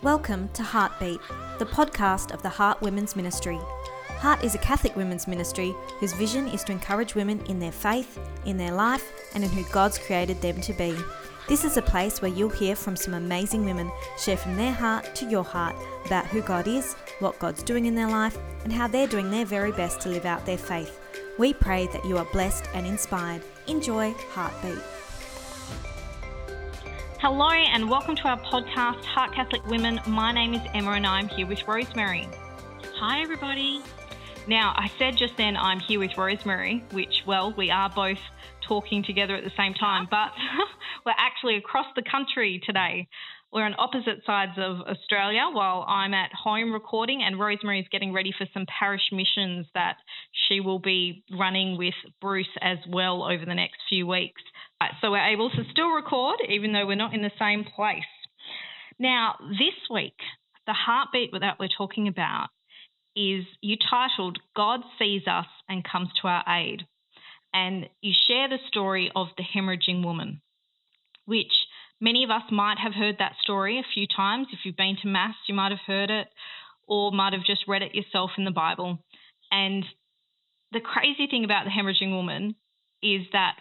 Welcome to Heartbeat, the podcast of the Heart Women's Ministry. Heart is a Catholic women's ministry whose vision is to encourage women in their faith, in their life, and in who God's created them to be. This is a place where you'll hear from some amazing women share from their heart to your heart about who God is, what God's doing in their life, and how they're doing their very best to live out their faith. We pray that you are blessed and inspired. Enjoy Heartbeat. Hello and welcome to our podcast, Heart Catholic Women. My name is Emma and I'm here with Rosemary. Hi, everybody. Now, I said just then I'm here with Rosemary, which, well, we are both talking together at the same time, but we're actually across the country today. We're on opposite sides of Australia while I'm at home recording, and Rosemary is getting ready for some parish missions that she will be running with Bruce as well over the next few weeks. Uh, so we're able to still record even though we're not in the same place. Now, this week, the heartbeat that we're talking about is you titled God Sees Us and Comes to Our Aid. And you share the story of the hemorrhaging woman, which many of us might have heard that story a few times. If you've been to Mass, you might have heard it or might have just read it yourself in the Bible. And the crazy thing about the hemorrhaging woman is that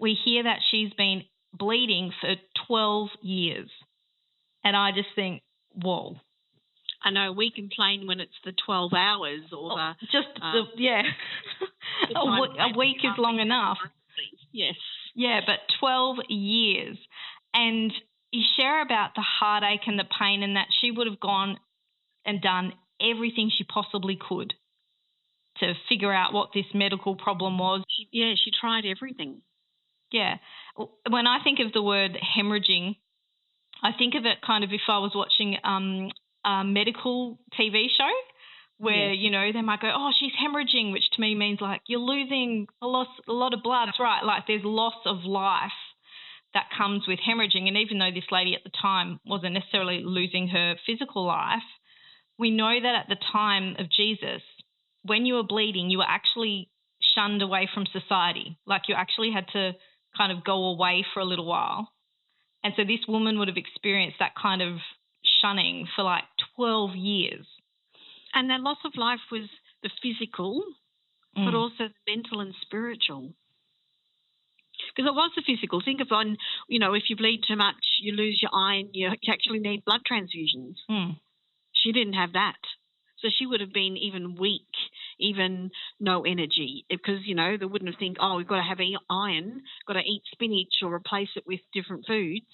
we hear that she's been bleeding for 12 years. And I just think, whoa. I know we complain when it's the 12 hours or the. Just, um, the, yeah. the a, w- a week is long enough. Yes. Yeah, but 12 years. And you share about the heartache and the pain, and that she would have gone and done everything she possibly could to figure out what this medical problem was. She, yeah, she tried everything. Yeah. When I think of the word hemorrhaging, I think of it kind of if I was watching um, a medical TV show where, yes. you know, they might go, oh, she's hemorrhaging, which to me means like you're losing a, loss, a lot of blood. That's right. Like there's loss of life that comes with hemorrhaging. And even though this lady at the time wasn't necessarily losing her physical life, we know that at the time of Jesus, when you were bleeding, you were actually shunned away from society. Like you actually had to kind of go away for a little while. And so this woman would have experienced that kind of shunning for like 12 years. And their loss of life was the physical, mm. but also the mental and spiritual. Because it was the physical. Think of on, you know, if you bleed too much, you lose your iron, you actually need blood transfusions. Mm. She didn't have that. So she would have been even weak, even no energy, because you know they wouldn't have think, oh, we've got to have iron, got to eat spinach or replace it with different foods,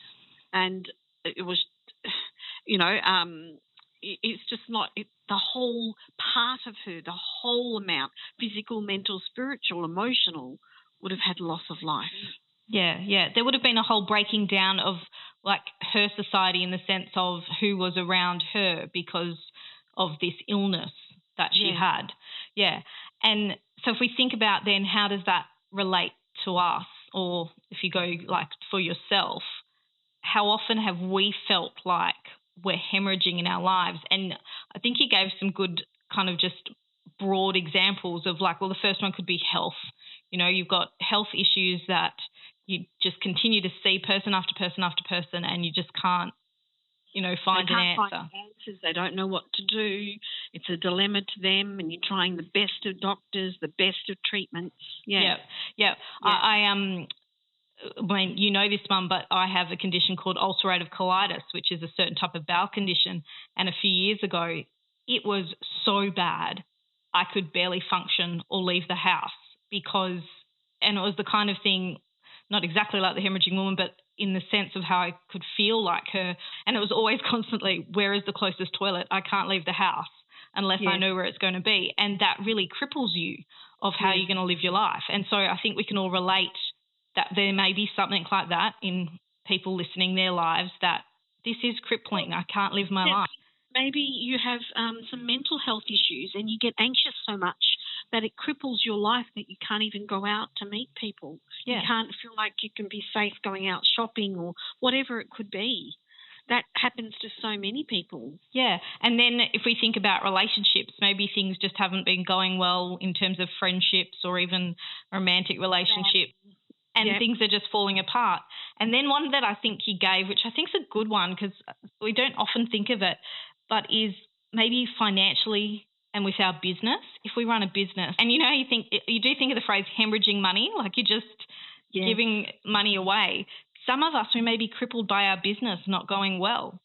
and it was, you know, um, it's just not it, the whole part of her, the whole amount, physical, mental, spiritual, emotional, would have had loss of life. Yeah, yeah. There would have been a whole breaking down of like her society in the sense of who was around her because of this illness that she yeah. had. Yeah. And so if we think about then how does that relate to us or if you go like for yourself, how often have we felt like we're hemorrhaging in our lives? And I think you gave some good kind of just broad examples of like, well, the first one could be health. You know, you've got health issues that you just continue to see person after person after person and you just can't you know, find an answer. Find answers. They don't know what to do. It's a dilemma to them, and you're trying the best of doctors, the best of treatments. Yeah, yeah. yeah. I, I um. When you know this, mum, but I have a condition called ulcerative colitis, which is a certain type of bowel condition. And a few years ago, it was so bad, I could barely function or leave the house because, and it was the kind of thing, not exactly like the hemorrhaging woman, but in the sense of how I could feel like her. And it was always constantly, where is the closest toilet? I can't leave the house unless I know where it's going to be. And that really cripples you of how you're going to live your life. And so I think we can all relate that there may be something like that in people listening their lives that this is crippling. I can't live my yeah. life. Maybe you have um, some mental health issues and you get anxious so much that it cripples your life that you can't even go out to meet people. Yeah. You can't feel like you can be safe going out shopping or whatever it could be. That happens to so many people. Yeah. And then if we think about relationships, maybe things just haven't been going well in terms of friendships or even romantic relationships. And yep. things are just falling apart. And then one that I think you gave, which I think is a good one because we don't often think of it, but is maybe financially and with our business. If we run a business, and you know, you think you do think of the phrase hemorrhaging money, like you're just yes. giving money away. Some of us we may be crippled by our business not going well.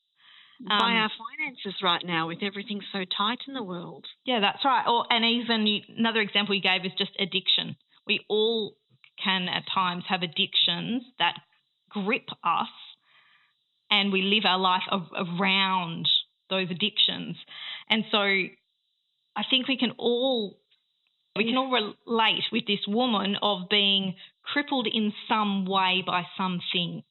Um, by our finances right now, with everything so tight in the world. Yeah, that's right. Or and even you, another example you gave is just addiction. We all can at times have addictions that grip us, and we live our life around those addictions. And so, I think we can all we can all relate with this woman of being crippled in some way by something.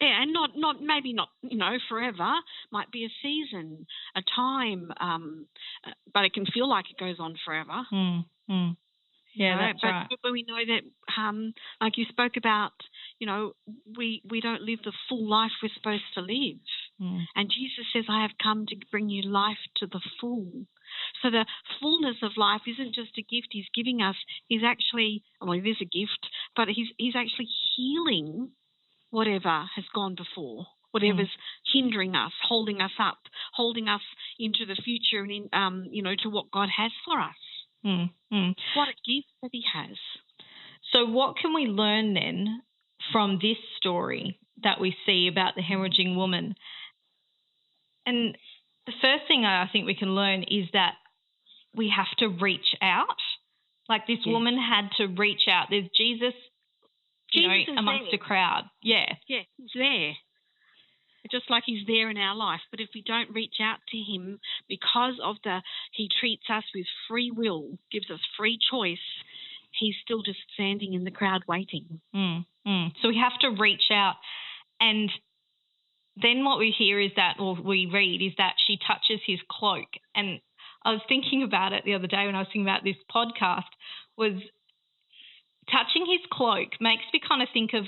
Yeah, and not not maybe not you know forever. Might be a season, a time, um, uh, but it can feel like it goes on forever. Mm, mm. Yeah, you know, that's but, right. But we know that, um, like you spoke about, you know, we we don't live the full life we're supposed to live. Mm. And Jesus says, "I have come to bring you life to the full." So the fullness of life isn't just a gift He's giving us. He's actually, well, it is a gift, but He's He's actually healing whatever has gone before whatever's mm. hindering us, holding us up, holding us into the future and in, um, you know, to what God has for us. Mm. Mm. What a gift that He has. So, what can we learn then from this story that we see about the hemorrhaging woman? And the first thing I think we can learn is that we have to reach out. Like this yes. woman had to reach out. There's Jesus, you Jesus know, amongst there. a crowd. Yeah. Yeah, he's there. Just like he's there in our life. But if we don't reach out to him because of the he treats us with free will, gives us free choice, he's still just standing in the crowd waiting. Mm, mm. So we have to reach out and then what we hear is that, or we read, is that she touches his cloak. And I was thinking about it the other day when I was thinking about this podcast, was touching his cloak makes me kind of think of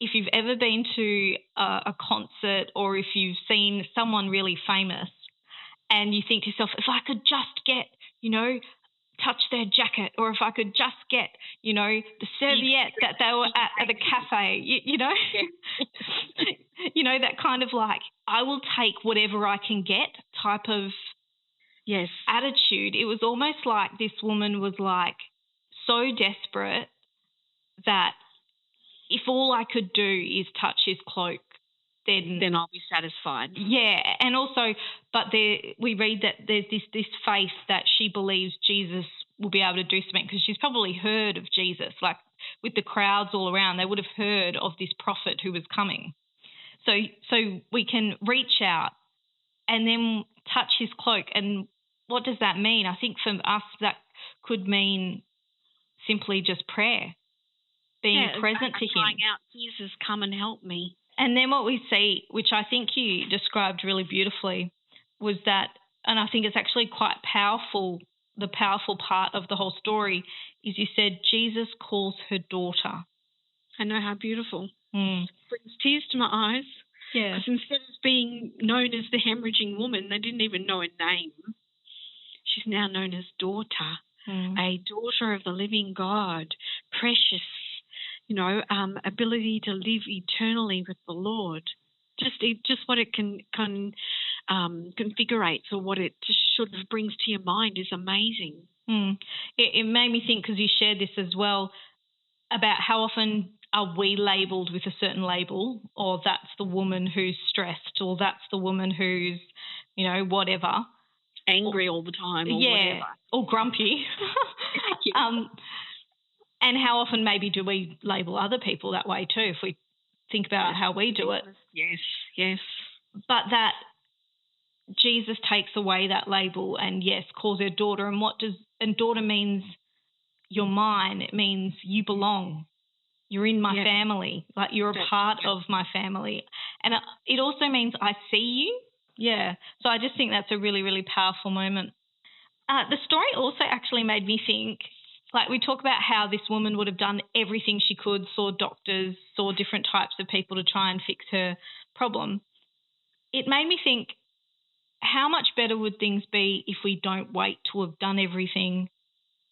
if you've ever been to a, a concert or if you've seen someone really famous and you think to yourself, if I could just get, you know, touch their jacket or if I could just get, you know, the serviette that they were at, at the cafe, you, you know, you know, that kind of like, I will take whatever I can get type of yes attitude. It was almost like this woman was like so desperate that if all I could do is touch his cloak, then then I'll be satisfied. Yeah, and also, but there we read that there's this this faith that she believes Jesus will be able to do something because she's probably heard of Jesus, like with the crowds all around, they would have heard of this prophet who was coming. So so we can reach out and then touch his cloak. And what does that mean? I think for us that could mean simply just prayer, being yeah, present to him. out, Jesus, come and help me. And then what we see, which I think you described really beautifully, was that, and I think it's actually quite powerful. The powerful part of the whole story is you said Jesus calls her daughter. I know how beautiful. Mm. Brings tears to my eyes. Yeah. Because instead of being known as the hemorrhaging woman, they didn't even know her name. She's now known as daughter, mm. a daughter of the living God, precious, you know, um, ability to live eternally with the Lord. Just, just what it can can um, configurates or what it just sort of brings to your mind is amazing. Mm. It, it made me think because you shared this as well about how often are we labelled with a certain label, or that's the woman who's stressed, or that's the woman who's, you know, whatever, angry all the time, or yeah, whatever. or grumpy. um, and how often maybe do we label other people that way too? If we think about how we do it, yes, yes. But that Jesus takes away that label and yes, calls her daughter. And what does and daughter means you're mine. It means you belong. You're in my family. Like you're a part of my family. And it also means I see you. Yeah. So I just think that's a really, really powerful moment. Uh, the story also actually made me think like we talk about how this woman would have done everything she could, saw doctors, saw different types of people to try and fix her problem. It made me think how much better would things be if we don't wait to have done everything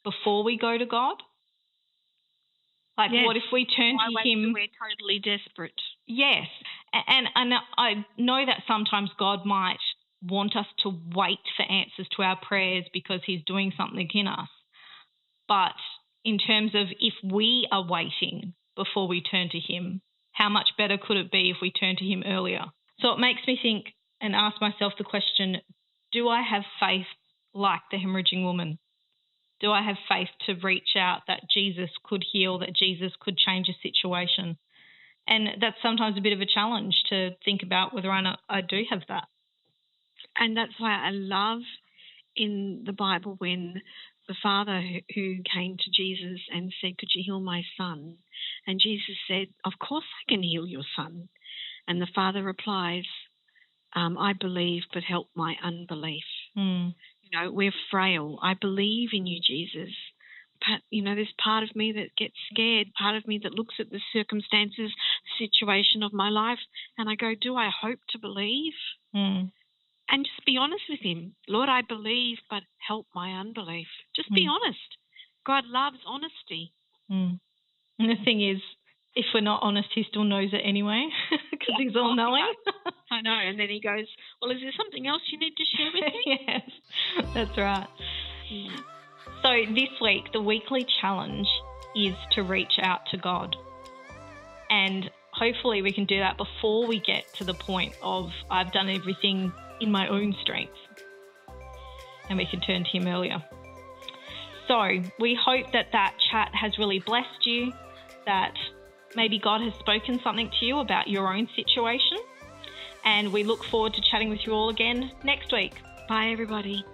before we go to God? Like, yes. what if we turn Why to Him? We're totally desperate. Yes. And, and I know that sometimes God might want us to wait for answers to our prayers because He's doing something in us. But in terms of if we are waiting before we turn to Him, how much better could it be if we turn to Him earlier? So it makes me think and ask myself the question do I have faith like the hemorrhaging woman? Do I have faith to reach out that Jesus could heal, that Jesus could change a situation? And that's sometimes a bit of a challenge to think about whether or not I do have that. And that's why I love in the Bible when the father who came to Jesus and said, Could you heal my son? And Jesus said, Of course I can heal your son. And the father replies, um, I believe, but help my unbelief. Mm. You know, we're frail. I believe in you, Jesus. But, you know, there's part of me that gets scared, part of me that looks at the circumstances, situation of my life, and I go, Do I hope to believe? Mm. And just be honest with Him. Lord, I believe, but help my unbelief. Just be Mm. honest. God loves honesty. Mm. And the thing is, if we're not honest, he still knows it anyway because Yeah, he's all of course he knowing. I know. And then He goes, Well, is there something else you need to share with me? yes, that's right. Mm. So this week, the weekly challenge is to reach out to God. And hopefully, we can do that before we get to the point of I've done everything in my own strength. And we can turn to Him earlier. So we hope that that chat has really blessed you, that maybe God has spoken something to you about your own situation. And we look forward to chatting with you all again next week. Bye, everybody.